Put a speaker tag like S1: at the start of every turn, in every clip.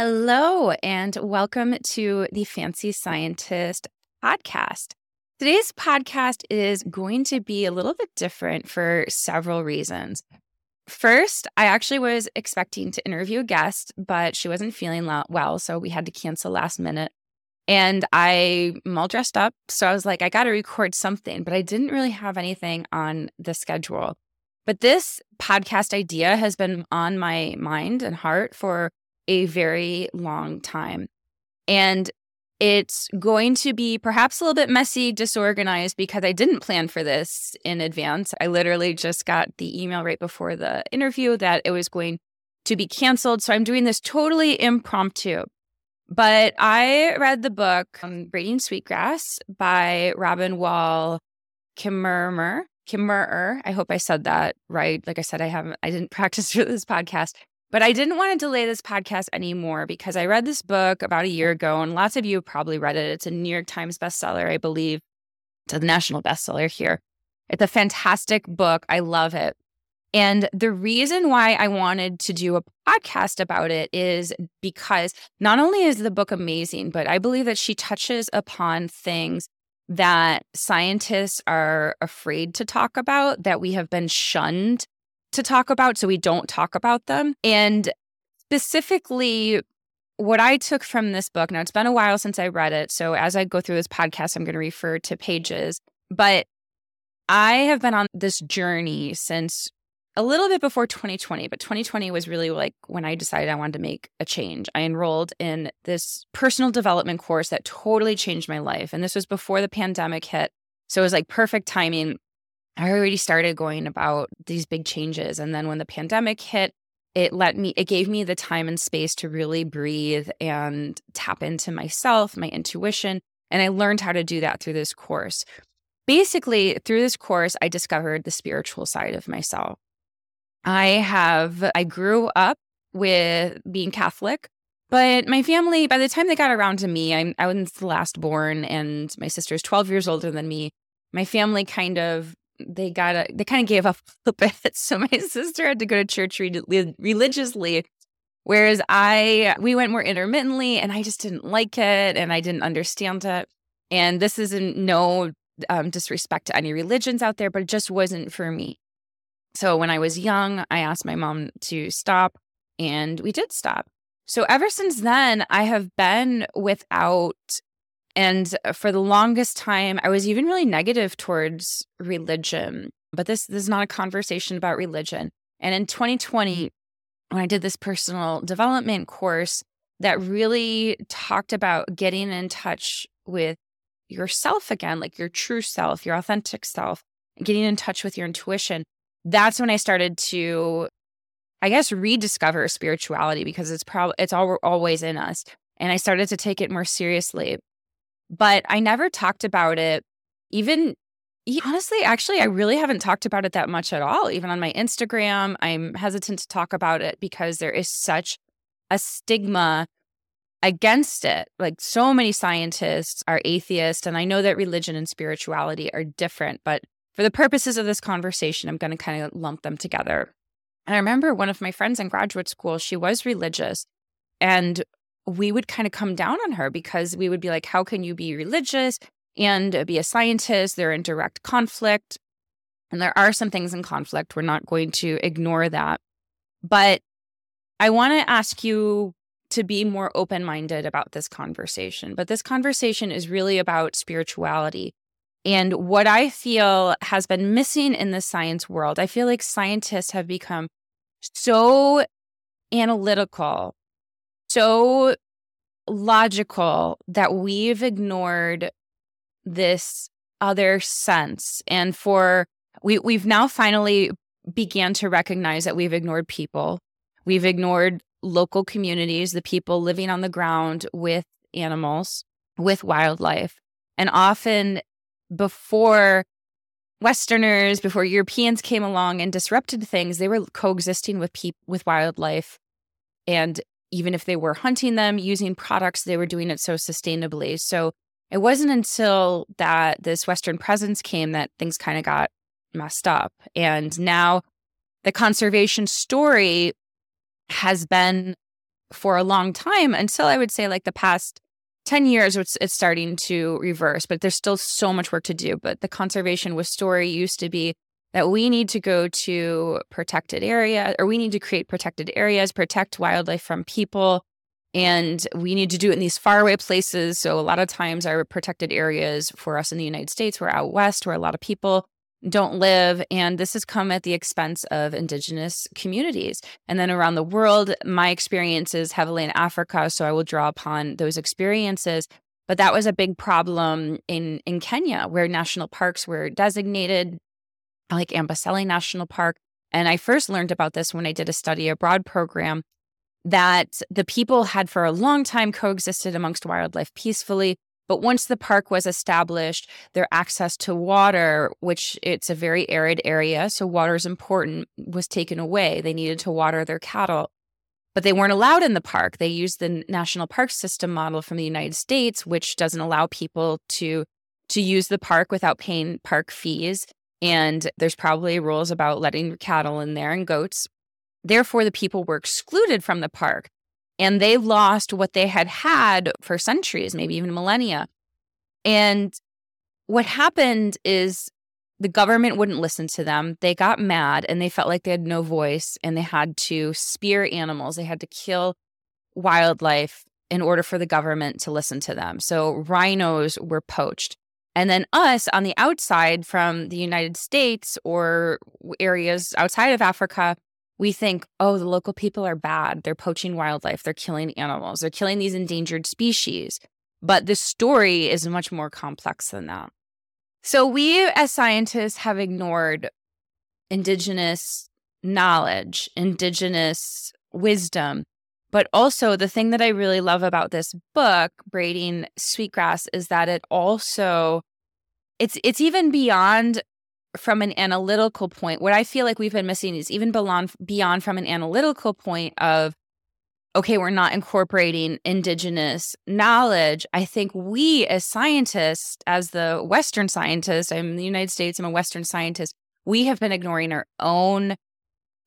S1: Hello, and welcome to the Fancy Scientist podcast. Today's podcast is going to be a little bit different for several reasons. First, I actually was expecting to interview a guest, but she wasn't feeling well, so we had to cancel last minute. And I'm all dressed up. So I was like, I got to record something, but I didn't really have anything on the schedule. But this podcast idea has been on my mind and heart for a very long time. And it's going to be perhaps a little bit messy, disorganized because I didn't plan for this in advance. I literally just got the email right before the interview that it was going to be canceled. So I'm doing this totally impromptu. But I read the book um, Braiding Sweetgrass by Robin Wall Kimmerer. Kimmerer. I hope I said that right. Like I said, I haven't, I didn't practice for this podcast. But I didn't want to delay this podcast anymore because I read this book about a year ago, and lots of you probably read it. It's a New York Times bestseller, I believe. to the national bestseller here. It's a fantastic book. I love it. And the reason why I wanted to do a podcast about it is because not only is the book amazing, but I believe that she touches upon things that scientists are afraid to talk about, that we have been shunned to talk about, so we don't talk about them. And specifically, what I took from this book, now it's been a while since I read it. So as I go through this podcast, I'm going to refer to pages. But I have been on this journey since a little bit before 2020, but 2020 was really like when I decided I wanted to make a change. I enrolled in this personal development course that totally changed my life. And this was before the pandemic hit. So it was like perfect timing. I already started going about these big changes. And then when the pandemic hit, it let me, it gave me the time and space to really breathe and tap into myself, my intuition. And I learned how to do that through this course. Basically, through this course, I discovered the spiritual side of myself. I have, I grew up with being Catholic, but my family, by the time they got around to me, I'm, I was the last born, and my sister is 12 years older than me. My family kind of they got a, they kind of gave up a bit. So my sister had to go to church re- religiously, whereas I we went more intermittently, and I just didn't like it, and I didn't understand it. And this isn't no um, disrespect to any religions out there, but it just wasn't for me. So when I was young, I asked my mom to stop, and we did stop. So ever since then, I have been without and for the longest time, I was even really negative towards religion. But this, this is not a conversation about religion. And in 2020, mm-hmm. when I did this personal development course that really talked about getting in touch with yourself again, like your true self, your authentic self, getting in touch with your intuition, that's when I started to, I guess, rediscover spirituality because it's probably it's all, always in us. And I started to take it more seriously but I never talked about it. Even honestly, actually, I really haven't talked about it that much at all. Even on my Instagram, I'm hesitant to talk about it because there is such a stigma against it. Like so many scientists are atheists, and I know that religion and spirituality are different, but for the purposes of this conversation, I'm going to kind of lump them together. And I remember one of my friends in graduate school, she was religious. And we would kind of come down on her because we would be like, how can you be religious and uh, be a scientist? They're in direct conflict. And there are some things in conflict. We're not going to ignore that. But I want to ask you to be more open minded about this conversation. But this conversation is really about spirituality. And what I feel has been missing in the science world, I feel like scientists have become so analytical so logical that we've ignored this other sense. And for we we've now finally began to recognize that we've ignored people. We've ignored local communities the people living on the ground with animals with wildlife. And often before westerners before europeans came along and disrupted things they were coexisting with people with wildlife. And even if they were hunting them using products, they were doing it so sustainably. So it wasn't until that this Western presence came that things kind of got messed up. And now the conservation story has been for a long time until I would say like the past 10 years it's, it's starting to reverse but there's still so much work to do but the conservation with story used to be that we need to go to protected area or we need to create protected areas protect wildlife from people and we need to do it in these faraway places so a lot of times our protected areas for us in the united states we're out west where a lot of people don't live. And this has come at the expense of indigenous communities. And then around the world, my experience is heavily in Africa. So I will draw upon those experiences. But that was a big problem in, in Kenya, where national parks were designated, like Amboseli National Park. And I first learned about this when I did a study abroad program that the people had for a long time coexisted amongst wildlife peacefully but once the park was established, their access to water, which it's a very arid area, so water is important, was taken away. They needed to water their cattle. But they weren't allowed in the park. They used the national park system model from the United States, which doesn't allow people to to use the park without paying park fees. And there's probably rules about letting cattle in there and goats. Therefore, the people were excluded from the park and they lost what they had had for centuries, maybe even millennia. And what happened is the government wouldn't listen to them. They got mad and they felt like they had no voice and they had to spear animals. They had to kill wildlife in order for the government to listen to them. So rhinos were poached. And then us on the outside from the United States or areas outside of Africa, we think, oh, the local people are bad. They're poaching wildlife. They're killing animals. They're killing these endangered species. But the story is much more complex than that. So we as scientists have ignored indigenous knowledge, indigenous wisdom. But also, the thing that I really love about this book, Braiding Sweetgrass, is that it also it's it's even beyond from an analytical point, what I feel like we've been missing is even beyond, beyond from an analytical point of, okay, we're not incorporating indigenous knowledge. I think we as scientists, as the Western scientists, I'm in the United States, I'm a Western scientist, we have been ignoring our own,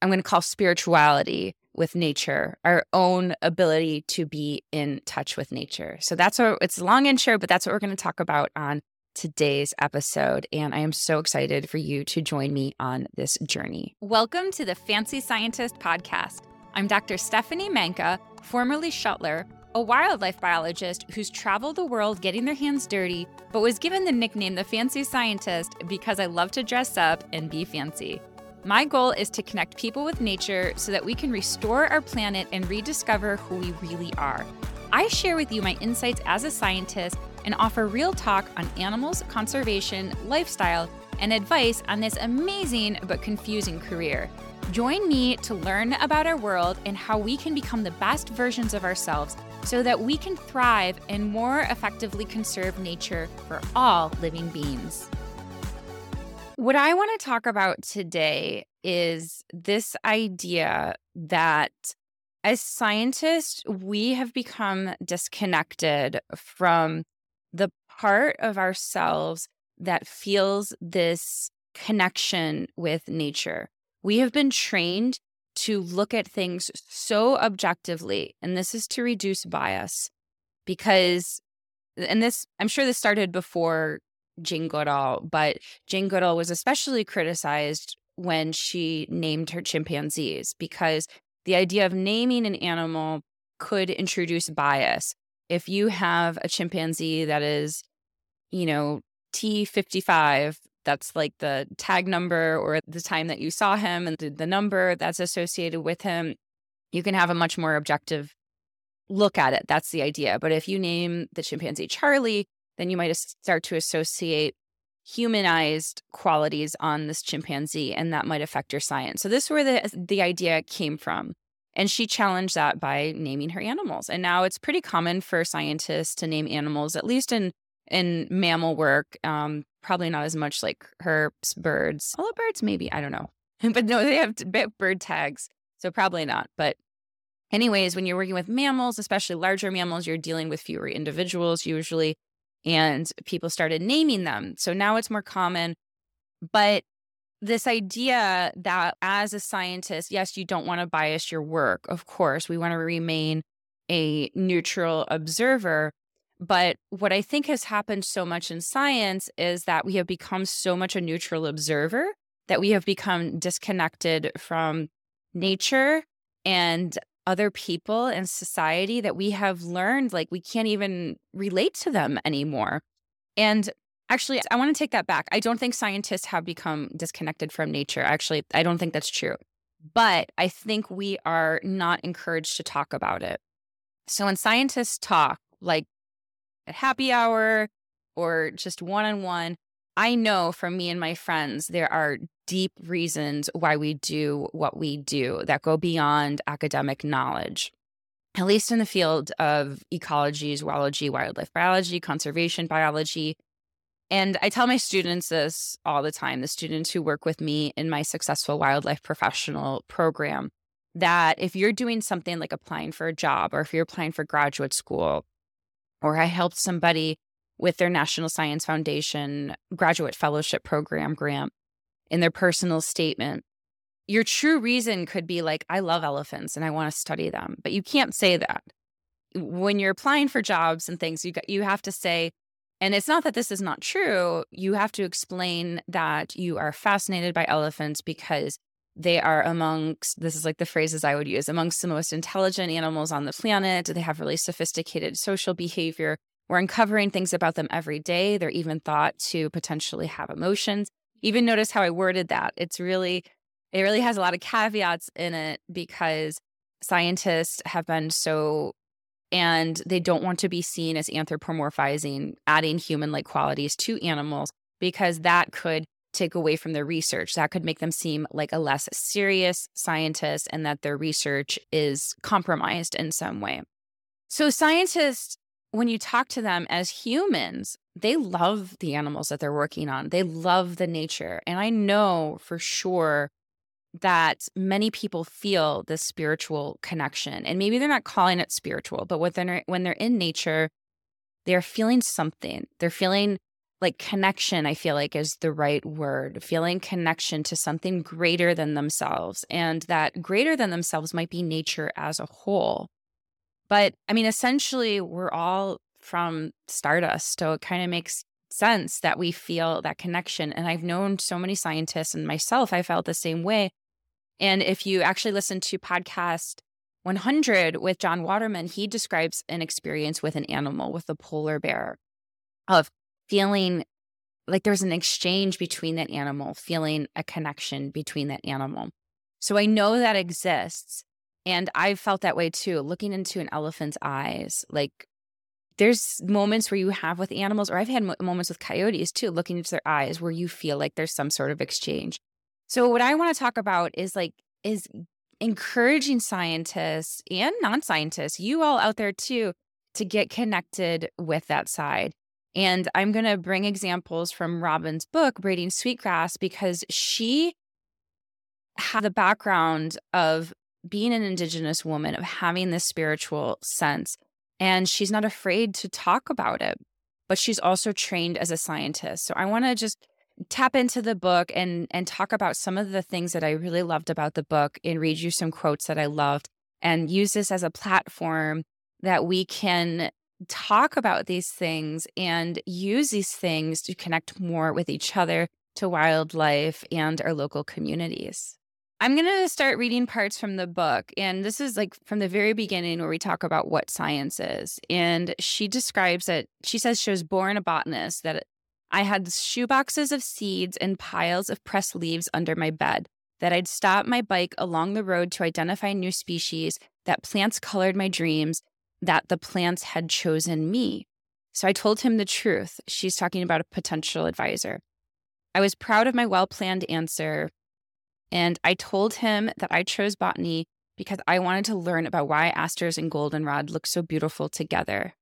S1: I'm going to call spirituality with nature, our own ability to be in touch with nature. So that's what it's long and short, but that's what we're going to talk about on today's episode, and I am so excited for you to join me on this journey. Welcome to the Fancy Scientist Podcast. I'm Dr. Stephanie Manka, formerly Schuttler, a wildlife biologist who's traveled the world getting their hands dirty, but was given the nickname the Fancy Scientist because I love to dress up and be fancy. My goal is to connect people with nature so that we can restore our planet and rediscover who we really are. I share with you my insights as a scientist and offer real talk on animals, conservation, lifestyle, and advice on this amazing but confusing career. Join me to learn about our world and how we can become the best versions of ourselves so that we can thrive and more effectively conserve nature for all living beings. What I want to talk about today is this idea that as scientists, we have become disconnected from the part of ourselves that feels this connection with nature. We have been trained to look at things so objectively, and this is to reduce bias because, and this, I'm sure this started before Jane Goodall, but Jane Goodall was especially criticized when she named her chimpanzees because the idea of naming an animal could introduce bias if you have a chimpanzee that is, you know, T55, that's like the tag number or the time that you saw him and the, the number that's associated with him, you can have a much more objective look at it. That's the idea. But if you name the chimpanzee Charlie, then you might start to associate humanized qualities on this chimpanzee and that might affect your science. So this is where the the idea came from. And she challenged that by naming her animals. And now it's pretty common for scientists to name animals, at least in in mammal work. Um, probably not as much like herbs, birds. Although birds, maybe I don't know. but no, they have bird tags, so probably not. But anyways, when you're working with mammals, especially larger mammals, you're dealing with fewer individuals usually, and people started naming them. So now it's more common. But this idea that as a scientist, yes, you don't want to bias your work. Of course, we want to remain a neutral observer. But what I think has happened so much in science is that we have become so much a neutral observer that we have become disconnected from nature and other people and society that we have learned like we can't even relate to them anymore. And actually, I want to take that back. I don't think scientists have become disconnected from nature. Actually, I don't think that's true. But I think we are not encouraged to talk about it. So when scientists talk, like at happy hour or just one on one, I know from me and my friends, there are deep reasons why we do what we do that go beyond academic knowledge, at least in the field of ecology, zoology, wildlife biology, conservation biology. And I tell my students this all the time, the students who work with me in my successful wildlife professional program, that if you're doing something like applying for a job or if you're applying for graduate school, or I helped somebody with their National Science Foundation graduate fellowship program grant in their personal statement. Your true reason could be like, I love elephants and I want to study them, but you can't say that. When you're applying for jobs and things, you, you have to say, and it's not that this is not true. You have to explain that you are fascinated by elephants because they are amongst, this is like the phrases I would use, amongst the most intelligent animals on the planet. They have really sophisticated social behavior. We're uncovering things about them every day. They're even thought to potentially have emotions. Even notice how I worded that. It's really, it really has a lot of caveats in it because scientists have been so, and they don't want to be seen as anthropomorphizing, adding human like qualities to animals because that could take away from their research. That could make them seem like a less serious scientist and that their research is compromised in some way. So, scientists when you talk to them as humans, they love the animals that they're working on. They love the nature. And I know for sure that many people feel this spiritual connection. And maybe they're not calling it spiritual, but when they're, when they're in nature, they're feeling something. They're feeling like connection, I feel like is the right word, feeling connection to something greater than themselves. And that greater than themselves might be nature as a whole. But I mean, essentially, we're all from Stardust. So it kind of makes sense that we feel that connection. And I've known so many scientists and myself, I felt the same way. And if you actually listen to podcast 100 with John Waterman, he describes an experience with an animal, with a polar bear, of feeling like there's an exchange between that animal, feeling a connection between that animal. So I know that exists. And I felt that way too, looking into an elephant's eyes. Like there's moments where you have with animals, or I've had moments with coyotes too, looking into their eyes where you feel like there's some sort of exchange. So, what I want to talk about is like, is encouraging scientists and non scientists, you all out there too, to get connected with that side. And I'm going to bring examples from Robin's book, Braiding Sweetgrass, because she had the background of being an Indigenous woman, of having this spiritual sense. And she's not afraid to talk about it, but she's also trained as a scientist. So I want to just tap into the book and and talk about some of the things that I really loved about the book and read you some quotes that I loved and use this as a platform that we can talk about these things and use these things to connect more with each other, to wildlife, and our local communities. I'm going to start reading parts from the book. And this is like from the very beginning where we talk about what science is. And she describes it. She says she was born a botanist, that I had shoeboxes of seeds and piles of pressed leaves under my bed, that I'd stop my bike along the road to identify new species, that plants colored my dreams, that the plants had chosen me. So I told him the truth. She's talking about a potential advisor. I was proud of my well planned answer and I told him that I chose botany because I wanted to learn about why asters and goldenrod look so beautiful together.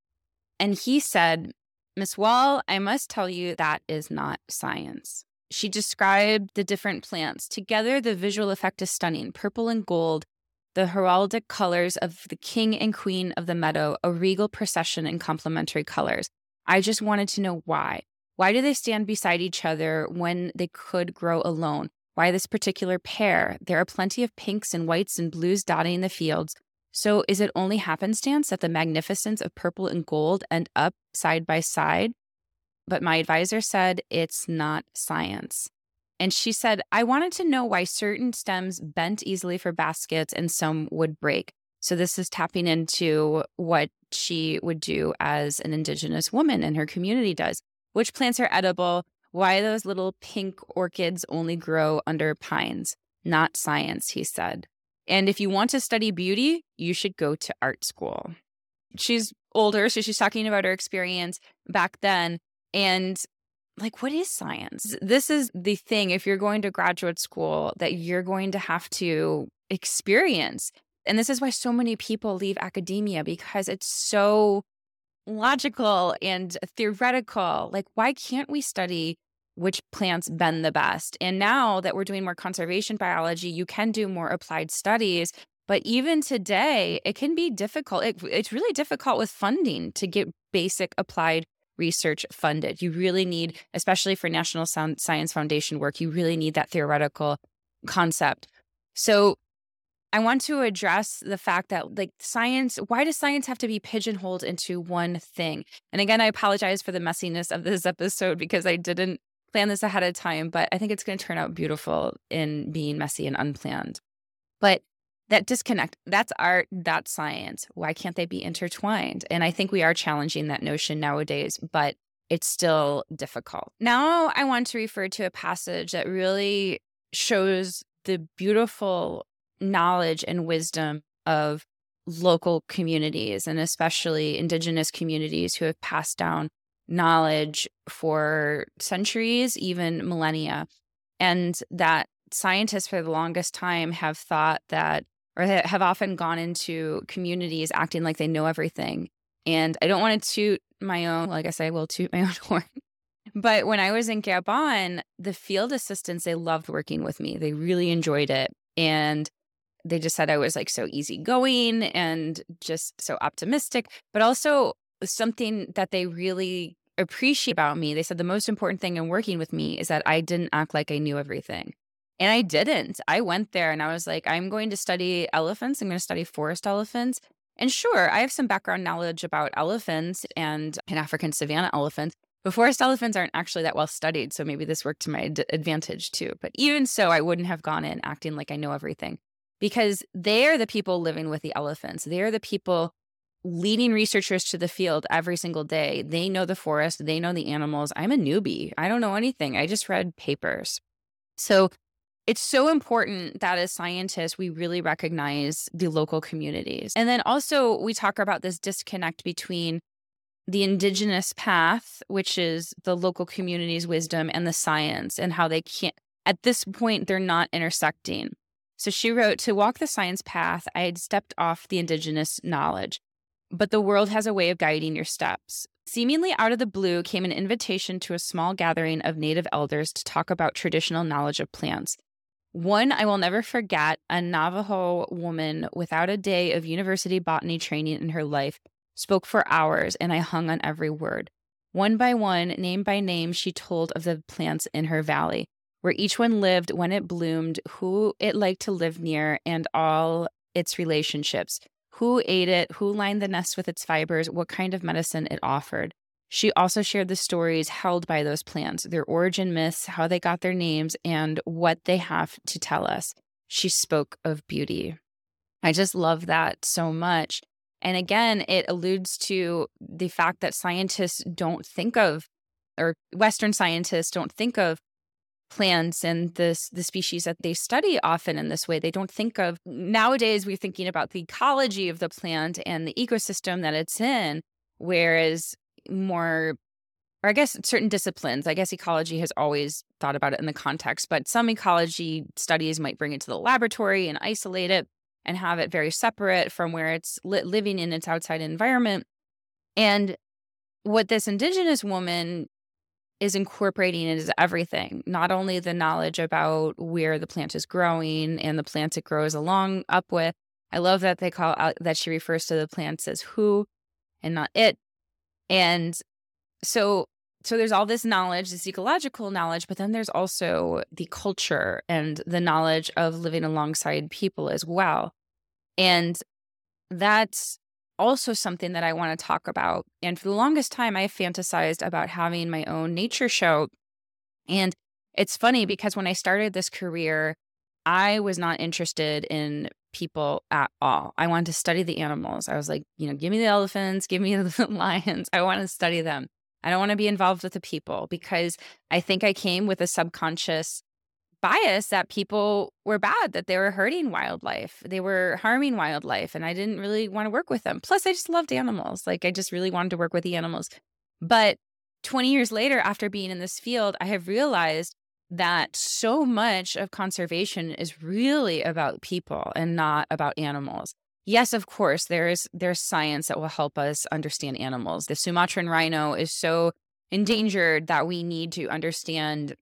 S1: And he said, Miss Wall, I must tell you that is not science. She described the different plants. Together, the visual effect is stunning purple and gold, the heraldic colors of the king and queen of the meadow, a regal procession in complementary colors. I just wanted to know why. Why do they stand beside each other when they could grow alone? Why this particular pair? There are plenty of pinks and whites and blues dotting the fields. So is it only happenstance that the magnificence of purple and gold end up side by side? But my advisor said it's not science. And she said, I wanted to know why certain stems bent easily for baskets and some would break. So this is tapping into what she would do as an indigenous woman in her community does. Which plants are edible? Why those little pink orchids only grow under pines? Not science, he said. And if you want to study beauty, you should go to art school. She's older, so she's talking about her experience back then. And like, what is science? This is the thing, if you're going to graduate school, that you're going to have to experience. And this is why so many people leave academia because it's so logical and theoretical. Like, why can't we study which plants bend the best. And now that we're doing more conservation biology, you can do more applied studies. But even today, it can be difficult. It, it's really difficult with funding to get basic applied research funded. You really need, especially for National Science Foundation work, you really need that theoretical concept. So I want to address the fact that, like, science, why does science have to be pigeonholed into one thing? And again, I apologize for the messiness of this episode because I didn't plan this ahead of time, but I think it's going to turn out beautiful in being messy and unplanned. But that disconnect, that's art, that's science. Why can't they be intertwined? And I think we are challenging that notion nowadays, but it's still difficult. Now, I want to refer to a passage that really shows the beautiful knowledge and wisdom of local communities and especially indigenous communities who have passed down knowledge for centuries, even millennia. And that scientists for the longest time have thought that, or have often gone into communities acting like they know everything. And I don't want to toot my own, like I say, I will toot my own horn. But when I was in Gabon, the field assistants, they loved working with me. They really enjoyed it. And they just said I was like so easygoing and just so optimistic, but also something that they really appreciate about me. They said the most important thing in working with me is that I didn't act like I knew everything. And I didn't. I went there and I was like, I'm going to study elephants. I'm going to study forest elephants. And sure, I have some background knowledge about elephants and, and African savanna elephants, but forest elephants aren't actually that well studied. So maybe this worked to my d- advantage too. But even so, I wouldn't have gone in acting like I know everything because they're the people living with the elephants. They're the people leading researchers to the field every single day. They know the forest, they know the animals. I'm a newbie. I don't know anything. I just read papers. So it's so important that as scientists, we really recognize the local communities. And then also, we talk about this disconnect between the indigenous path, which is the local community's wisdom, and the science, and how they can't, at this point, they're not intersecting. So she wrote To walk the science path, I had stepped off the indigenous knowledge but the world has a way of guiding your steps. Seemingly out of the blue came an invitation to a small gathering of native elders to talk about traditional knowledge of plants. One I will never forget a Navajo woman without a day of university botany training in her life spoke for hours, and I hung on every word. One by one, name by name, she told of the plants in her valley, where each one lived, when it bloomed, who it liked to live near, and all its relationships who ate it, who lined the nest with its fibers, what kind of medicine it offered. She also shared the stories held by those plants, their origin myths, how they got their names, and what they have to tell us. She spoke of beauty. I just love that so much. And again, it alludes to the fact that scientists don't think of, or Western scientists don't think of plants and the, the species that they study often in this way. They don't think of nowadays, we're thinking about the ecology of the plant and the ecosystem that it's in, whereas more, or I guess certain disciplines, I guess ecology has always thought about it in the context, but some ecology studies might bring it to the laboratory and isolate it and have it very separate from where it's li- living in its outside environment. And what this indigenous woman is incorporating it as everything, not only the knowledge about where the plant is growing and the plants it grows along up with. I love that they call out that she refers to the plants as who and not it. And so so there's all this knowledge, this ecological knowledge, but then there's also the culture and the knowledge of living alongside people as well. And that's also something that I want to talk about. And for the longest time, I fantasized about having my own nature show. And it's funny because when I started this career, I was not interested in people at all. I wanted to study the animals. I was like, you know, give me the elephants, give me the lions. I want to study them. I don't want to be involved with the people because I think I came with a subconscious bias that people were bad, that they were hurting wildlife, they were harming wildlife, and I didn't really want to work with them. Plus, I just loved animals. Like, I just really wanted to work with the animals. But 20 years later, after being in this field, I have realized that so much of conservation is really about people and not about animals. Yes, of course, there's there's science that will help us understand animals. The Sumatran rhino is so endangered that we need to understand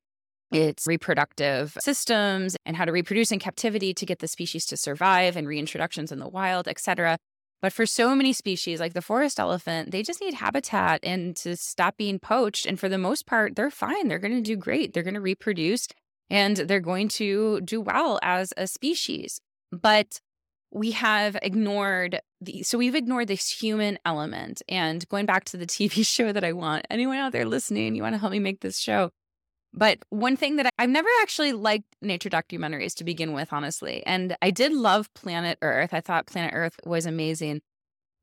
S1: its reproductive systems and how to reproduce in captivity to get the species to survive and reintroductions in the wild, etc. But for so many species, like the forest elephant, they just need habitat and to stop being poached. And for the most part, they're fine. They're going to do great. They're going to reproduce and they're going to do well as a species. But we have ignored the so we've ignored this human element. And going back to the TV show that I want, anyone out there listening, you want to help me make this show. But one thing that I, I've never actually liked nature documentaries to begin with, honestly. And I did love Planet Earth. I thought Planet Earth was amazing.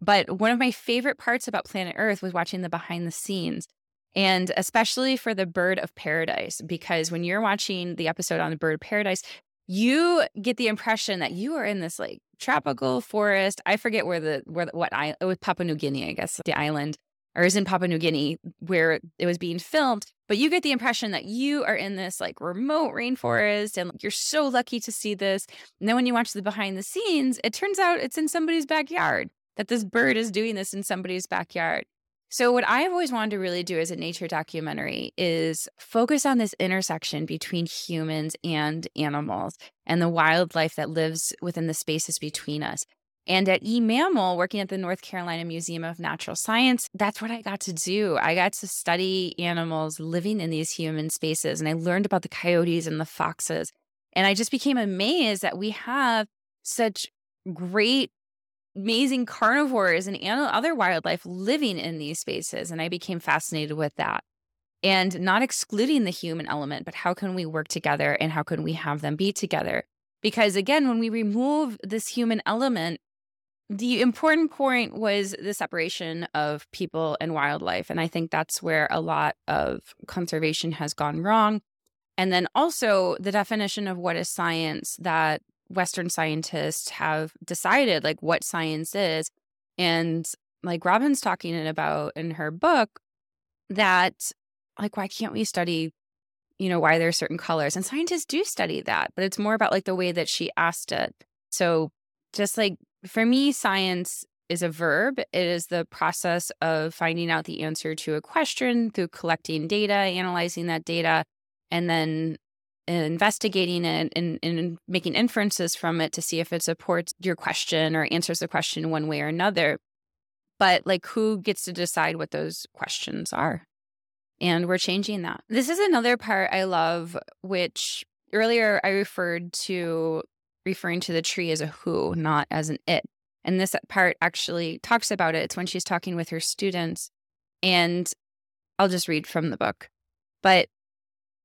S1: But one of my favorite parts about Planet Earth was watching the behind the scenes. And especially for the bird of paradise, because when you're watching the episode on the bird of paradise, you get the impression that you are in this like tropical forest. I forget where the where what I it was Papua New Guinea, I guess, the island or is in Papua New Guinea where it was being filmed. But you get the impression that you are in this like remote rainforest and you're so lucky to see this. And then when you watch the behind the scenes, it turns out it's in somebody's backyard, that this bird is doing this in somebody's backyard. So, what I've always wanted to really do as a nature documentary is focus on this intersection between humans and animals and the wildlife that lives within the spaces between us. And at eMammal, working at the North Carolina Museum of Natural Science, that's what I got to do. I got to study animals living in these human spaces, and I learned about the coyotes and the foxes. And I just became amazed that we have such great, amazing carnivores and other wildlife living in these spaces. And I became fascinated with that. And not excluding the human element, but how can we work together and how can we have them be together? Because again, when we remove this human element, the important point was the separation of people and wildlife. And I think that's where a lot of conservation has gone wrong. And then also the definition of what is science that Western scientists have decided, like what science is. And like Robin's talking about in her book, that like, why can't we study, you know, why there are certain colors? And scientists do study that, but it's more about like the way that she asked it. So just like for me, science is a verb. It is the process of finding out the answer to a question through collecting data, analyzing that data, and then uh, investigating it and, and, making inferences from it to see if it supports your question or answers the question one way or another. But like, who gets to decide what those questions are? And we're changing that. This is another part I love, which earlier I referred to referring to the tree as a who, not as an it. And this part actually talks about it. It's when she's talking with her students. And I'll just read from the book. But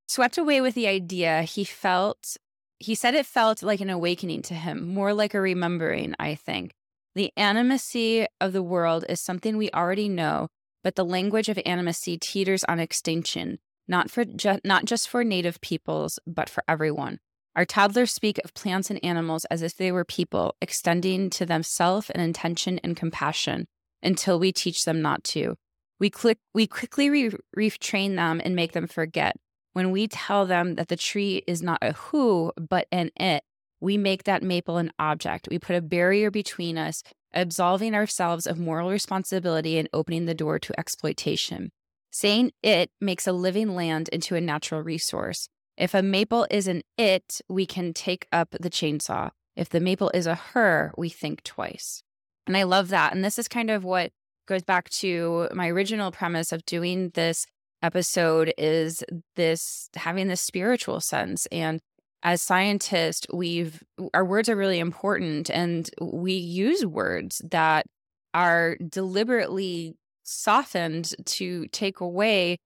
S1: swept away with the idea, he felt, he said it felt like an awakening to him, more like a remembering, I think. The animacy of the world is something we already know, but the language of animacy teeters on extinction, not for ju- not just for native peoples, but for everyone. Our toddlers speak of plants and animals as if they were people, extending to them self and intention and compassion until we teach them not to. We, click, we quickly re- retrain them and make them forget. When we tell them that the tree is not a who, but an it, we make that maple an object. We put a barrier between us, absolving ourselves of moral responsibility and opening the door to exploitation. Saying it makes a living land into a natural resource. If a maple is an it, we can take up the chainsaw. If the maple is a her, we think twice. And I love that. And this is kind of what goes back to my original premise of doing this episode is this having this spiritual sense and as scientists, we've our words are really important and we use words that are deliberately softened to take away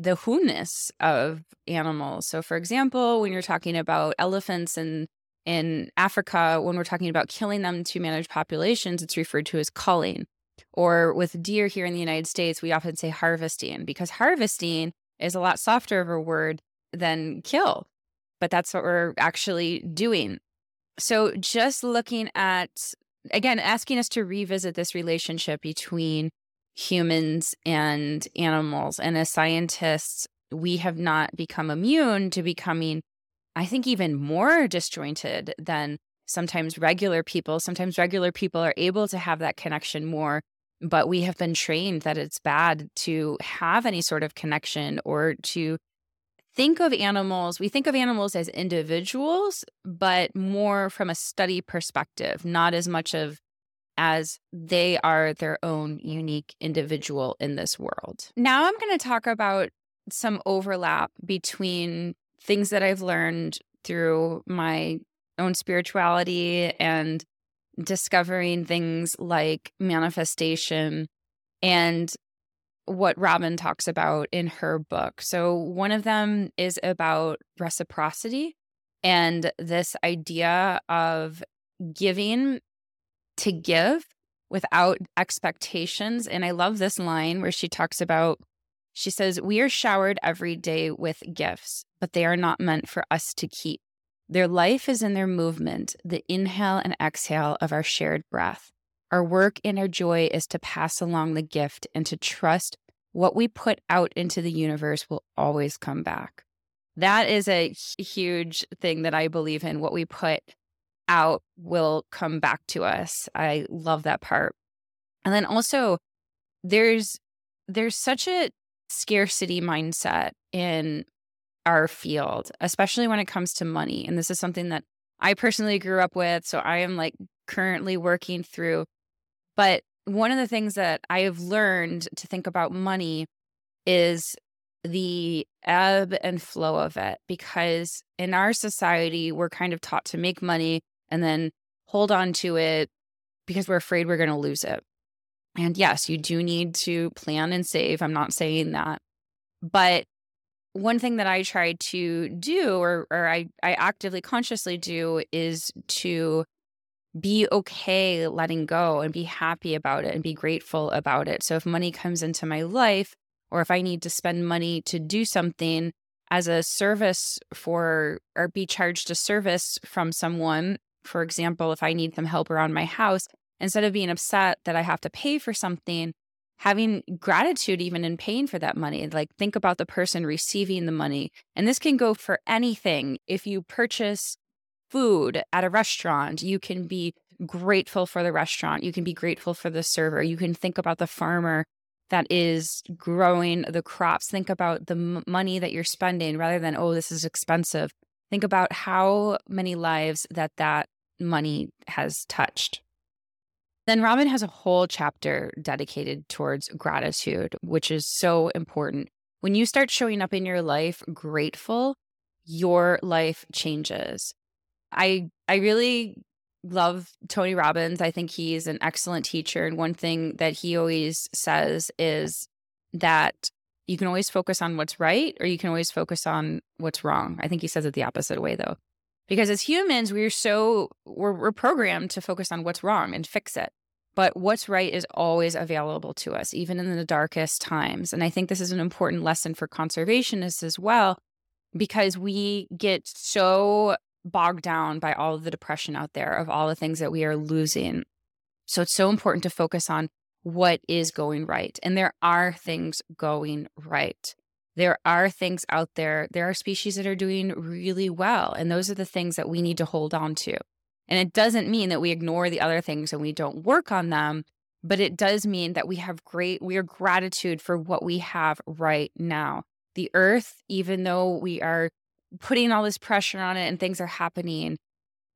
S1: the who-ness of animals. So for example, when you're talking about elephants and in Africa, when we're talking about killing them to manage populations, it's referred to as culling. Or with deer here in the United States, we often say harvesting because harvesting is a lot softer of a word than kill but that's what we're actually doing. So, just looking at, again, asking us to revisit this relationship between humans and animals. And as scientists, we have not become immune to becoming, I think, even more disjointed than sometimes regular people. Sometimes regular people are able to have that connection more, but we have been trained that it's bad to have any sort of connection or to think of animals, we think of animals as individuals, but more from a study perspective, not as much of as they are their own unique individual in this world. Now I'm going to talk about some overlap between things that I've learned through my own spirituality and discovering things like manifestation and what Robin talks about in her book. So, one of them is about reciprocity and this idea of giving to give without expectations. And I love this line where she talks about, she says, We are showered every day with gifts, but they are not meant for us to keep. Their life is in their movement, the inhale and exhale of our shared breath. Our work and our joy is to pass along the gift and to trust what we put out into the universe will always come back. That is a huge thing that I believe in. What we put out will come back to us. I love that part. And then also there's there's such a scarcity mindset in our field, especially when it comes to money. And this is something that I personally grew up with, so I am like currently working through but one of the things that I have learned to think about money is the ebb and flow of it because in our society we're kind of taught to make money and then hold on to it because we're afraid we're going to lose it. And yes, you do need to plan and save. I'm not saying that. But one thing that I try to do or or I I actively consciously do is to be okay letting go and be happy about it and be grateful about it. So if money comes into my life, or if I need to spend money to do something as a service for, or be charged a service from someone, for example, if I need some help around my house, instead of being upset that I have to pay for something, having gratitude even in paying for that money. Like think about the person receiving the money. And this can go for anything. If you purchase food at a restaurant, you can be grateful for the restaurant. You can be grateful for the server. You can think about the farmer that is growing the crops. Think about the m- money that you're spending rather than, oh, this is expensive. Think about how many lives that that money has touched. Then Robin has a whole chapter dedicated towards gratitude, which is so important. When you start showing up in your life grateful, your life changes. I I really love Tony Robbins. I think he's an excellent teacher. And one thing that he always says is that you can always focus on what's right or you can always focus on what's wrong. I think he says it the opposite way though. Because as humans, we're so we're, we're programmed to focus on what's wrong and fix it. But what's right is always available to us, even in the darkest times. And I think this is an important lesson for conservationists as well, because we get so bogged down by all of the depression out there of all the things that we are losing. So it's so important to focus on what is going right. And there are things going right. There are things out there. There are species that are doing really well. And those are the things that we need to hold on to. And it doesn't mean that we ignore the other things and we don't work on them, but it does mean that we have great, we are gratitude for what we have right now. The earth, even though we are putting all this pressure on it and things are happening,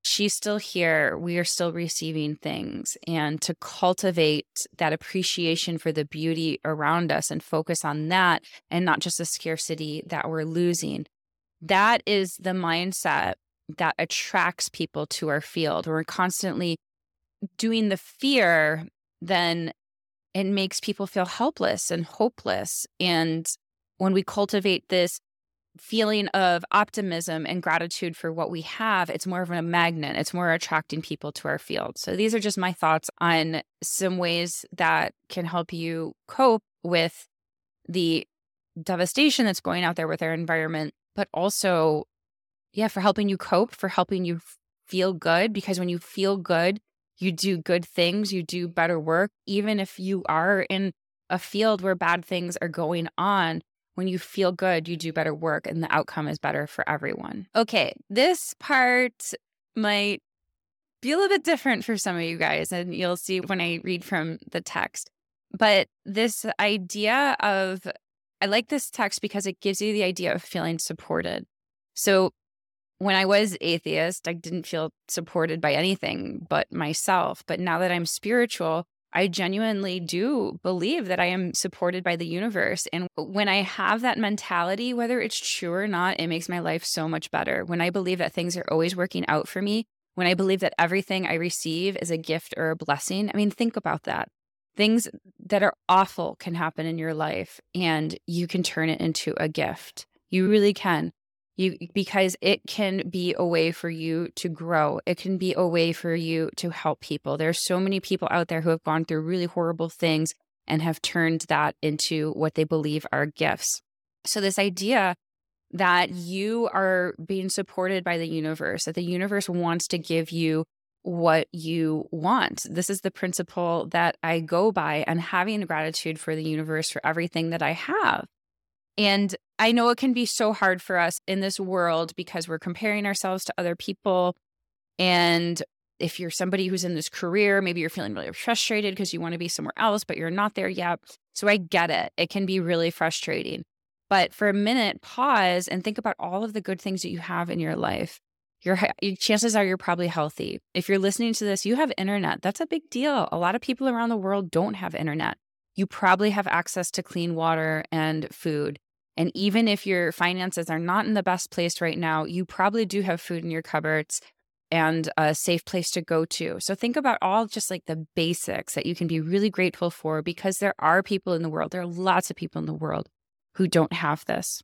S1: she's still here. We are still receiving things. And to cultivate that appreciation for the beauty around us and focus on that and not just the scarcity that we're losing. That is the mindset that attracts people to our field. We're constantly doing the fear, then it makes people feel helpless and hopeless. And when we cultivate this feeling of optimism and gratitude for what we have, it's more of a magnet. It's more attracting people to our field. So these are just my thoughts on some ways that can help you cope with the devastation that's going out there with our environment, but also, yeah, for helping you cope, for helping you feel good. Because when you feel good, you do good things, you do better work, even if you are in a field where bad things are going on when you feel good, you do better work and the outcome is better for everyone. Okay, this part might be a little bit different for some of you guys, and you'll see when I read from the text. But this idea of, I like this text because it gives you the idea of feeling supported. So when I was atheist, I didn't feel supported by anything but myself. But now that I'm spiritual, I genuinely do believe that I am supported by the universe. And when I have that mentality, whether it's true or not, it makes my life so much better. When I believe that things are always working out for me, when I believe that everything I receive is a gift or a blessing, I mean, think about that. Things that are awful can happen in your life, and you can turn it into a gift. You really can you because it can be a way for you to grow it can be a way for you to help people there's so many people out there who have gone through really horrible things and have turned that into what they believe are gifts so this idea that you are being supported by the universe that the universe wants to give you what you want. This is the principle that I go by and having gratitude for the universe for everything that I have. And I know it can be so hard for us in this world because we're comparing ourselves to other people. And if you're somebody who's in this career, maybe you're feeling really frustrated because you want to be somewhere else, but you're not there yet. So I get it. It can be really frustrating. But for a minute, pause and think about all of the good things that you have in your life. Your chances are you're probably healthy. If you're listening to this, you have internet. That's a big deal. A lot of people around the world don't have internet. You probably have access to clean water and food. And even if your finances are not in the best place right now, you probably do have food in your cupboards and a safe place to go to. So think about all just like the basics that you can be really grateful for because there are people in the world, there are lots of people in the world who don't have this.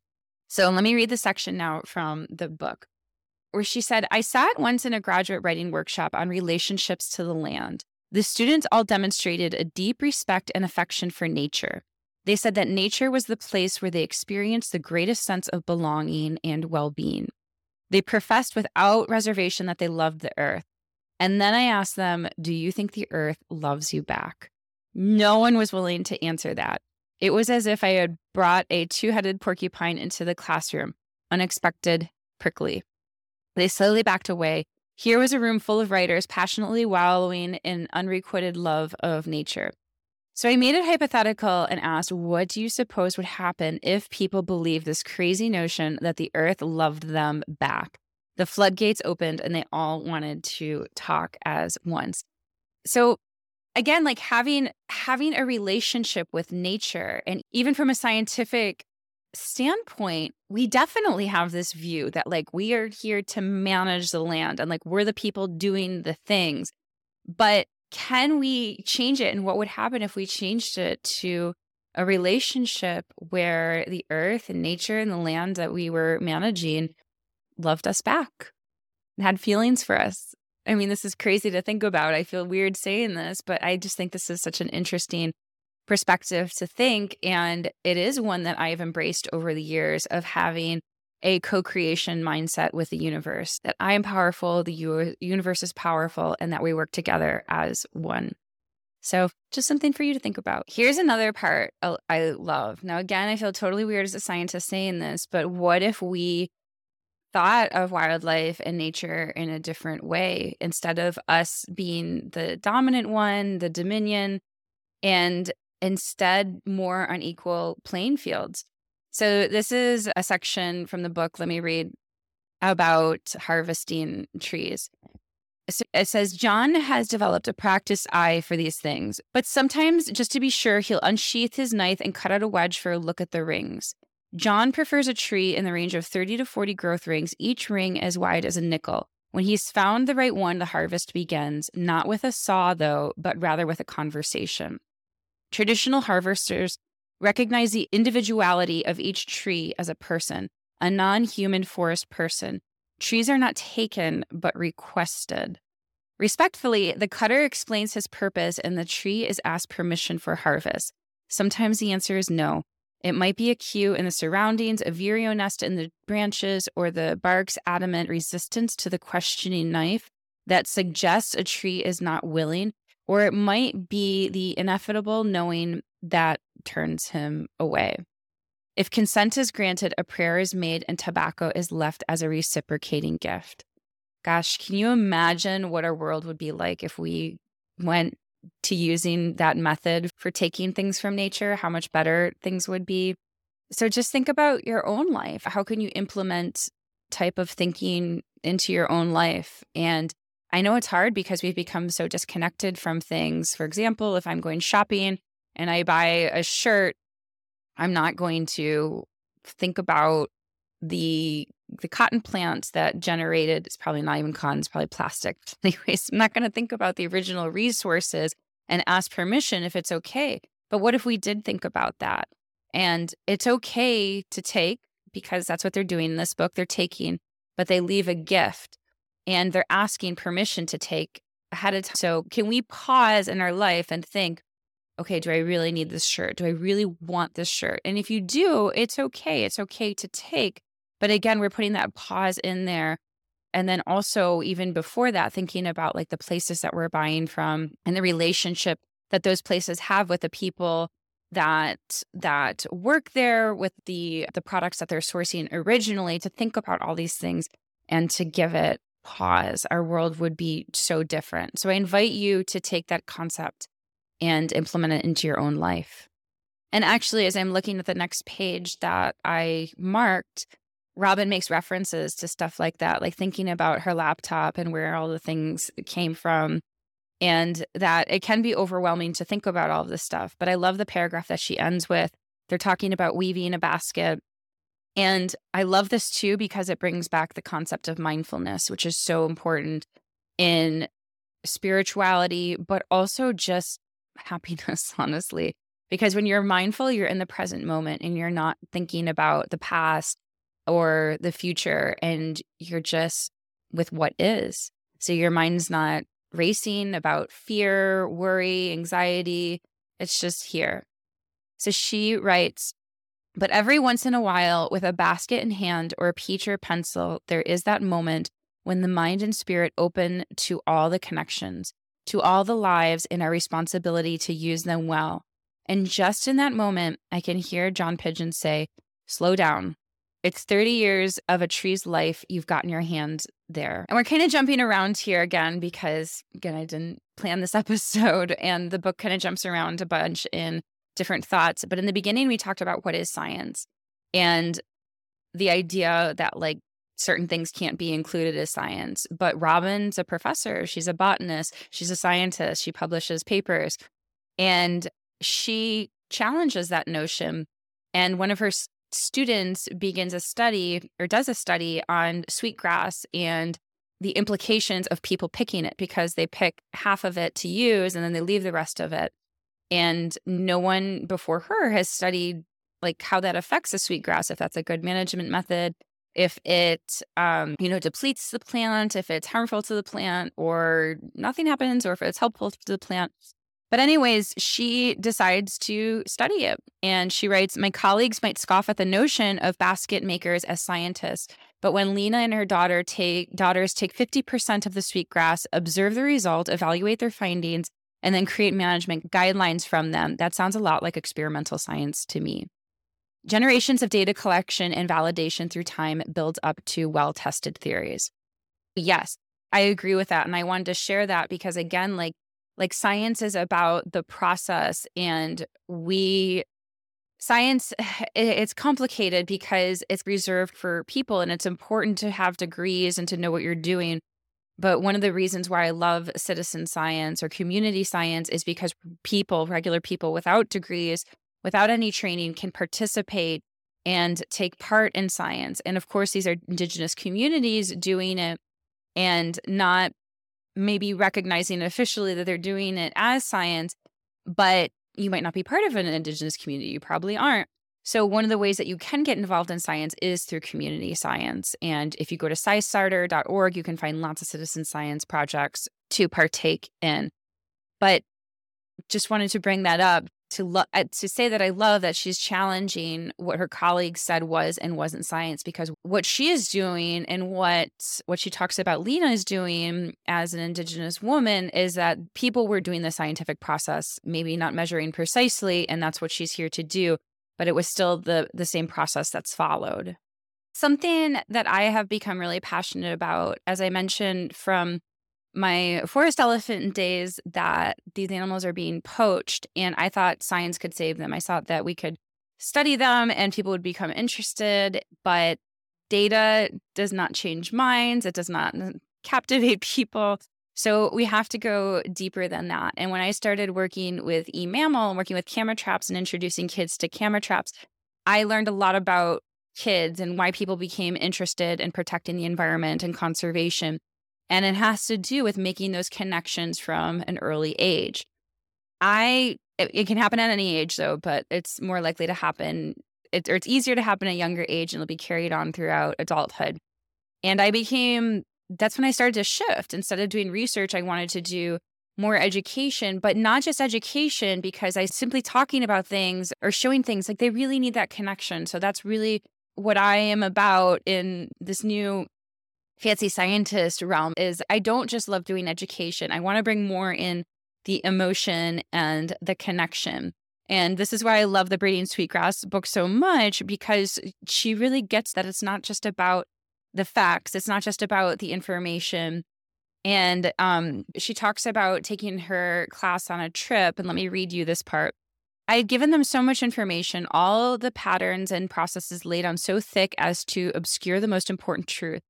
S1: So let me read the section now from the book where she said, I sat once in a graduate writing workshop on relationships to the land. The students all demonstrated a deep respect and affection for nature. They said that nature was the place where they experienced the greatest sense of belonging and well being. They professed without reservation that they loved the earth. And then I asked them, Do you think the earth loves you back? No one was willing to answer that. It was as if I had brought a two headed porcupine into the classroom, unexpected, prickly. They slowly backed away. Here was a room full of writers passionately wallowing in unrequited love of nature. So I made it hypothetical and asked, what do you suppose would happen if people believed this crazy notion that the earth loved them back? The floodgates opened and they all wanted to talk as once. So again, like having having a relationship with nature and even from a scientific standpoint, we definitely have this view that like we are here to manage the land and like we're the people doing the things. But can we change it? And what would happen if we changed it to a relationship where the earth and nature and the land that we were managing loved us back, had feelings for us? I mean, this is crazy to think about. I feel weird saying this, but I just think this is such an interesting perspective to think. And it is one that I've embraced over the years of having a co creation mindset with the universe that I am powerful, the u- universe is powerful, and that we work together as one. So, just something for you to think about. Here's another part I love. Now, again, I feel totally weird as a scientist saying this, but what if we thought of wildlife and nature in a different way instead of us being the dominant one, the dominion, and instead more on equal playing fields? So, this is a section from the book. Let me read about harvesting trees. It says John has developed a practiced eye for these things, but sometimes, just to be sure, he'll unsheath his knife and cut out a wedge for a look at the rings. John prefers a tree in the range of 30 to 40 growth rings, each ring as wide as a nickel. When he's found the right one, the harvest begins, not with a saw, though, but rather with a conversation. Traditional harvesters recognize the individuality of each tree as a person, a non human forest person. Trees are not taken, but requested. Respectfully, the cutter explains his purpose and the tree is asked permission for harvest. Sometimes the answer is no. It might be a cue in the surroundings, a vireo nest in the branches, or the bark's adamant resistance to the questioning knife that suggests a tree is not willing, or it might be the inevitable knowing that turns him away. If consent is granted, a prayer is made and tobacco is left as a reciprocating gift. Gosh, can you imagine what our world would be like if we went to using that method for taking things from nature, how much better things would be. So just think about your own life. How can you implement type of thinking into your own life? And I know it's hard because we've become so disconnected from things. For example, if I'm going shopping and I buy a shirt, I'm not going to think about the the cotton plants that generated it's probably not even cotton it's probably plastic. Anyways i'm not going to think about the original resources and ask permission if it's okay. But what if we did think about that? And it's okay to take because that's what they're doing in this book they're taking but they leave a gift and they're asking permission to take ahead of time so can we pause in our life and think okay do i really need this shirt? Do i really want this shirt? And if you do it's okay it's okay to take but again, we're putting that pause in there. And then also, even before that, thinking about like the places that we're buying from and the relationship that those places have with the people that that work there with the the products that they're sourcing originally to think about all these things and to give it pause. Our world would be so different. So i invite you to take that concept and implement it into your own life and actually as i'm looking at the next page that i marked Robin makes references to stuff like that, like thinking about her laptop and where all the things came from. And that it can be overwhelming to think about all of this stuff. But I love the paragraph that she ends with. They're talking about weaving a basket. And I love this too because it brings back the concept of mindfulness, which is so important in spirituality, but also just happiness, honestly. Because when you're mindful, you're in the present moment and you're not thinking about the past or the future and you're just with what is. So your mind's not racing about fear, worry, anxiety. It's just here. So she writes, but every once in a while, with a basket in hand or a peach or pencil, there is that moment when the mind and spirit open to all the connections, to all the lives, and our responsibility to use them well. And just in that moment, I can hear John Pigeon say, Slow down, it's 30 years of a tree's life you've gotten your hand there. And we're kind of jumping around here again because, again, I didn't plan this episode and the book kind of jumps around a bunch in different thoughts. But in the beginning, we talked about what is science and the idea that like certain things can't be included as science. But Robin's a professor, she's a botanist, she's a scientist, she publishes papers, and she challenges that notion. And one of her students begins a study or does a study on sweetgrass and the implications of people picking it because they pick half of it to use and then they leave the rest of it. And no one before her has studied like how that affects a sweetgrass, if that's a good management method, if it um, you know depletes the plant, if it's harmful to the plant, or nothing happens, or if it's helpful to the plant. But, anyways, she decides to study it. And she writes My colleagues might scoff at the notion of basket makers as scientists. But when Lena and her daughter take, daughters take 50% of the sweetgrass, observe the result, evaluate their findings, and then create management guidelines from them, that sounds a lot like experimental science to me. Generations of data collection and validation through time builds up to well tested theories. Yes, I agree with that. And I wanted to share that because, again, like like science is about the process and we science it's complicated because it's reserved for people and it's important to have degrees and to know what you're doing but one of the reasons why I love citizen science or community science is because people, regular people without degrees, without any training, can participate and take part in science. And of course, these are indigenous communities doing it and not maybe recognizing officially that they're doing it as science, but you might not be part of an indigenous community. You probably aren't. So, one of the ways that you can get involved in science is through community science. And if you go to scistarter.org, you can find lots of citizen science projects to partake in. But just wanted to bring that up to lo- uh, to say that I love that she's challenging what her colleagues said was and wasn't science because what she is doing and what what she talks about Lena is doing as an indigenous woman is that people were doing the scientific process maybe not measuring precisely and that's what she's here to do but it was still the the same process that's followed. Something that I have become really passionate about as I mentioned from my forest elephant days that these animals are being poached and I thought science could save them. I thought that we could study them and people would become interested, but data does not change minds, it does not captivate people. So we have to go deeper than that. And when I started working with eMammal and working with camera traps and introducing kids to camera traps, I learned a lot about kids and why people became interested in protecting the environment and conservation. And it has to do with making those connections from an early age. I, it, it can happen at any age though, but it's more likely to happen, it, or it's easier to happen at a younger age and it'll be carried on throughout adulthood. And I became, that's when I started to shift. Instead of doing research, I wanted to do more education, but not just education because I simply talking about things or showing things like they really need that connection. So that's really what I am about in this new fancy scientist realm is I don't just love doing education. I want to bring more in the emotion and the connection. And this is why I love the Braiding Sweetgrass book so much because she really gets that it's not just about the facts, it's not just about the information. And um, she talks about taking her class on a trip. And let me read you this part. I had given them so much information, all the patterns and processes laid on so thick as to obscure the most important truth.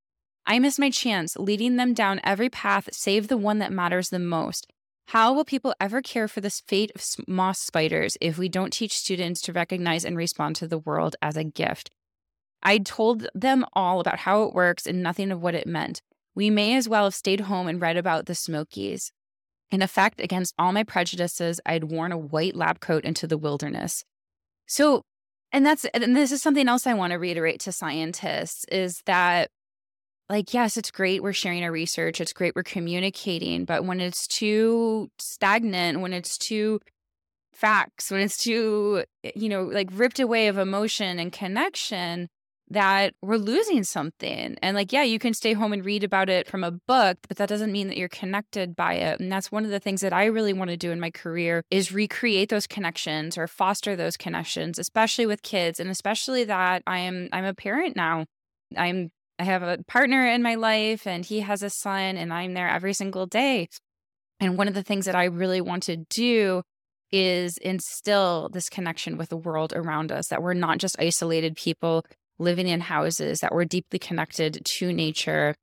S1: I missed my chance, leading them down every path save the one that matters the most. How will people ever care for the fate of moss spiders if we don't teach students to recognize and respond to the world as a gift? I told them all about how it works and nothing of what it meant. We may as well have stayed home and read about the Smokies. In effect, against all my prejudices, I had worn a white lab coat into the wilderness. So, and that's, and this is something else I want to reiterate to scientists is that like, yes, it's great we're sharing our research, it's great we're communicating, but when it's too stagnant, when it's too facts, when it's too, eh, you know, like ripped away of emotion and connection, that we're losing something. And like, yeah, you can stay home and read about it from a book, but that doesn't mean that you're connected by it. And that's one of the things that I really want to do in my career is recreate those connections or foster those connections, especially with kids and especially that I am I'm a parent now. I'm I have a partner in my life and he has a son and I'm there every single day. And one of the things that I really want to do is instill this connection with the world around us that we're not just isolated people living in houses, that we're deeply connected to nature.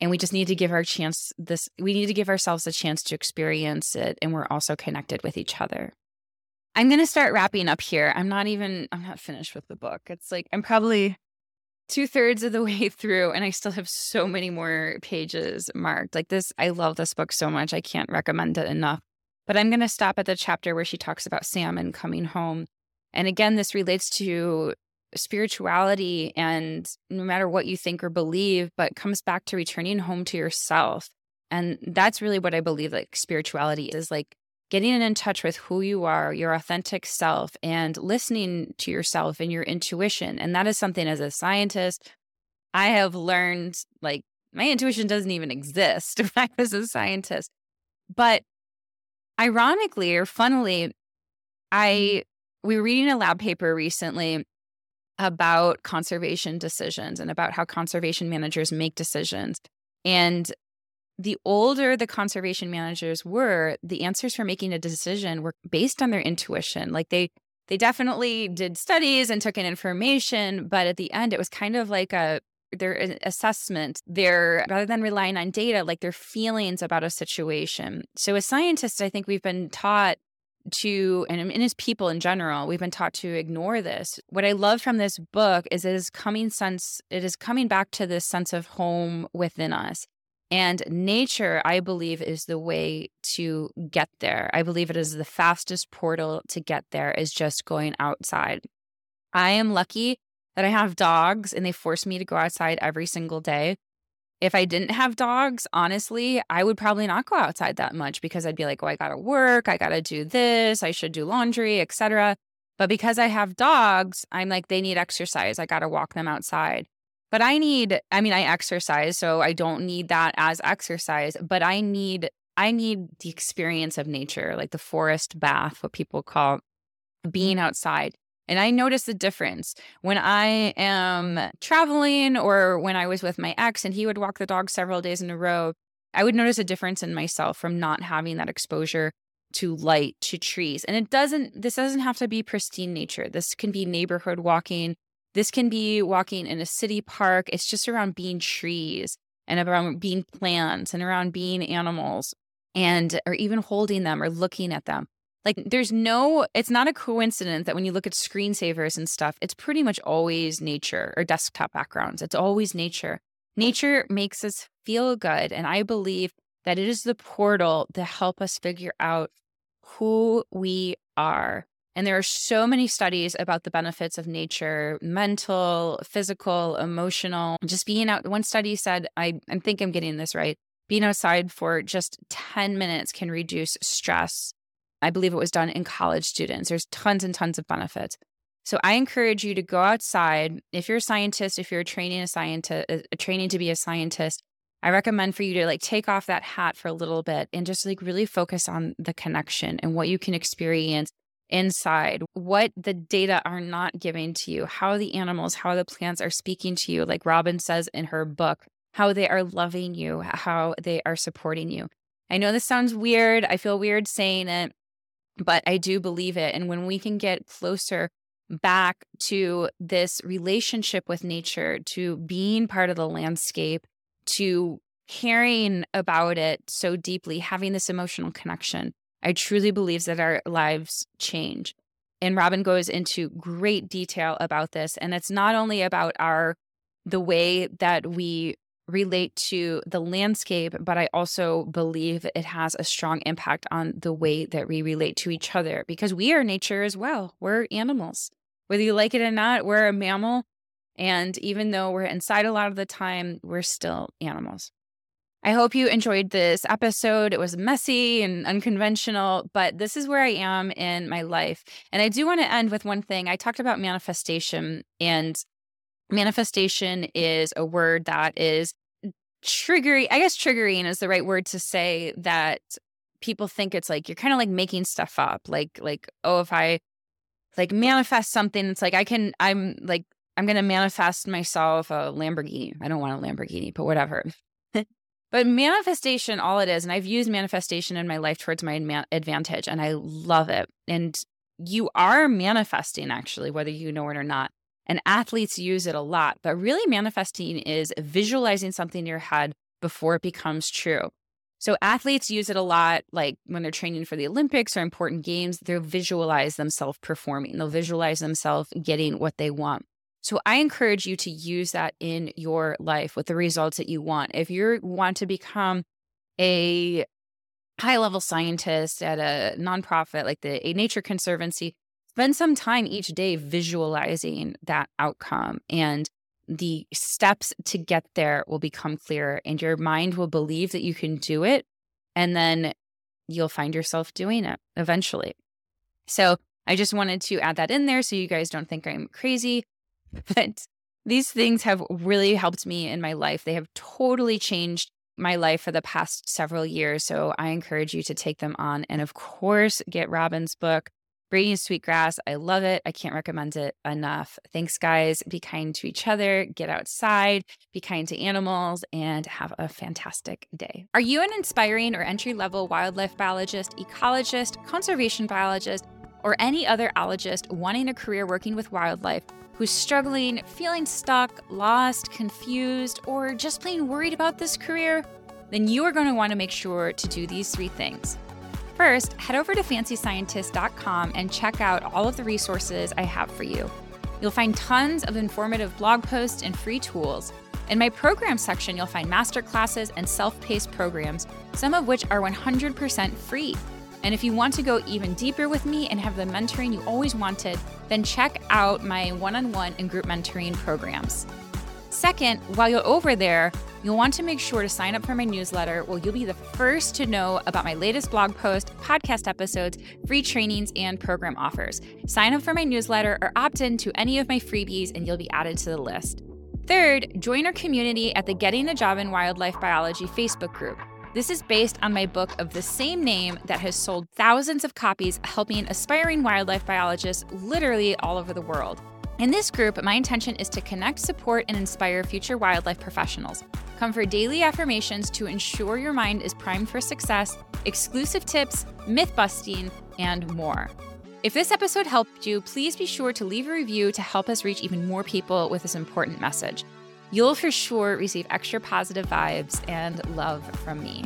S1: And we just need to give our chance this, we need to give ourselves a chance to experience it. And we're also connected with each other. I'm going to start wrapping up here. I'm not even, I'm not finished with the book. It's like, I'm probably two thirds of the way through, and I still have so many more pages marked. Like this, I love this book so much. I can't recommend it enough. But I'm going to stop at the chapter where she talks about salmon coming home. And again, this relates to spirituality and no matter what you think or believe, but comes back to returning home to yourself. And that's really what I believe like spirituality is like getting in touch with who you are, your authentic self, and listening to yourself and your intuition. And that is something as a scientist, I have learned like my intuition doesn't even exist if I was a scientist. But ironically or funnily, I mm-hmm. we were reading a lab paper recently about conservation decisions and about how conservation managers make decisions. And the older the conservation managers were, the answers for making a decision were based on their intuition. Like they they definitely did studies and took in information, but at the end it was kind of like a their assessment, their rather than relying on data, like their feelings about a situation. So as scientists, I think we've been taught to, and, and as people in general, we've been taught to ignore this. What I love from this book is it is coming sense, it is coming back to this sense of home within us. And nature, I believe, is the way to get there. I believe it is the fastest portal to get there is just going outside. I am lucky that I have dogs and they force me to go outside every single day. If I didn't have dogs, honestly, I would probably not go outside that much because I'd be like, "Oh, I got to work, I got to do this, I should do laundry, etc." But because I have dogs, I'm like they need exercise. I got to walk them outside. But I need I mean, I exercise, so I don't need that as exercise, but I need I need the experience of nature, like the forest bath, what people call being mm. outside. And I notice the difference when I am traveling or when I was with my ex and he would walk the dog several days in a row. I would notice a difference in myself from not having that exposure to light, to trees. And it doesn't, this doesn't have to be pristine nature. This can be neighborhood walking. This can be walking in a city park. It's just around being trees and around being plants and around being animals and, or even holding them or looking at them. Like there's no, it's not a coincidence that when you look at screensavers and stuff, it's pretty much always nature or desktop backgrounds. It's always nature. Nature makes us feel good. And I believe that it is the portal to help us figure out who we are. And there are so many studies about the benefits of nature mental, physical, emotional. Just being out. One study said, I, I think I'm getting this right, being outside for just 10 minutes can reduce stress I believe it was done in college students. There's tons and tons of benefits. So I encourage you to go outside. If you're a scientist, if you're training a scientist, training to be a scientist, I recommend for you to like take off that hat for a little bit and just like really focus on the connection and what you can experience inside, what the data are not giving to you, how the animals, how the plants are speaking to you, like Robin says in her book, how they are loving you, how they are supporting you. I know this sounds weird. I feel weird saying it, but I do believe it. And when we can get closer back to this relationship with nature, to being part of the landscape, to caring about it so deeply, having this emotional connection, I truly believe that our lives change. And Robin goes into great detail about this. And it's not only about our the way that we relate to the landscape, but I also believe it has a strong impact on the way that we relate to each other because we are nature as well. We're animals. Whether you like it or not, we're a mammal. And even though we're inside a lot of the time, we're still animals. I hope you enjoyed this episode. It was messy and unconventional, but this is where I am in my life. And I do want to end with one thing. I talked about manifestation, and manifestation is a word that is triggering. I guess triggering is the right word to say that people think it's like you're kind of like making stuff up. Like, like, oh, if I like manifest something, it's like I can, I'm like, I'm going to manifest myself a Lamborghini. I don't want a Lamborghini, but whatever. But manifestation, all it is, and I've used manifestation in my life towards my advantage, and I love it. And you are manifesting actually, whether you know it or not. And athletes use it a lot, but really manifesting is visualizing something in your head before it becomes true. So athletes use it a lot, like when they're training for the Olympics or important games, they'll visualize themselves performing, they'll visualize themselves getting what they want. So I encourage you to use that in your life with the results that you want. If you want to become a high level scientist at a nonprofit like the a Nature Conservancy, spend some time each day visualizing that outcome and the steps to get there will become clearer and your mind will believe that you can do it and then you'll find yourself doing it eventually so i just wanted to add that in there so you guys don't think i'm crazy but these things have really helped me in my life they have totally changed my life for the past several years so i encourage you to take them on and of course get robin's book Braiding Sweetgrass. I love it. I can't recommend it enough. Thanks, guys. Be kind to each other, get outside, be kind to animals, and have a fantastic day. Are you an inspiring or entry level wildlife biologist, ecologist, conservation biologist, or any other ologist wanting a career working with wildlife who's struggling, feeling stuck, lost, confused, or just plain worried about this career? Then you are going to want to make sure to do these three things First, head over to fancyscientist.com and check out all of the resources I have for you. You'll find tons of informative blog posts and free tools. In my program section, you'll find masterclasses and self paced programs, some of which are 100% free. And if you want to go even deeper with me and have the mentoring you always wanted, then check out my one on one and group mentoring programs. Second, while you're over there, you'll want to make sure to sign up for my newsletter where you'll be the first to know about my latest blog post, podcast episodes, free trainings, and program offers. Sign up for my newsletter or opt in to any of my freebies and you'll be added to the list. Third, join our community at the Getting a Job in Wildlife Biology Facebook group. This is based on my book of the same name that has sold thousands of copies, helping aspiring wildlife biologists literally all over the world. In this group, my intention is to connect, support, and inspire future wildlife professionals. Come for daily affirmations to ensure your mind is primed for success, exclusive tips, myth busting, and more. If this episode helped you, please be sure to leave a review to help us reach even more people with this important message you'll for sure receive extra positive vibes and love from me.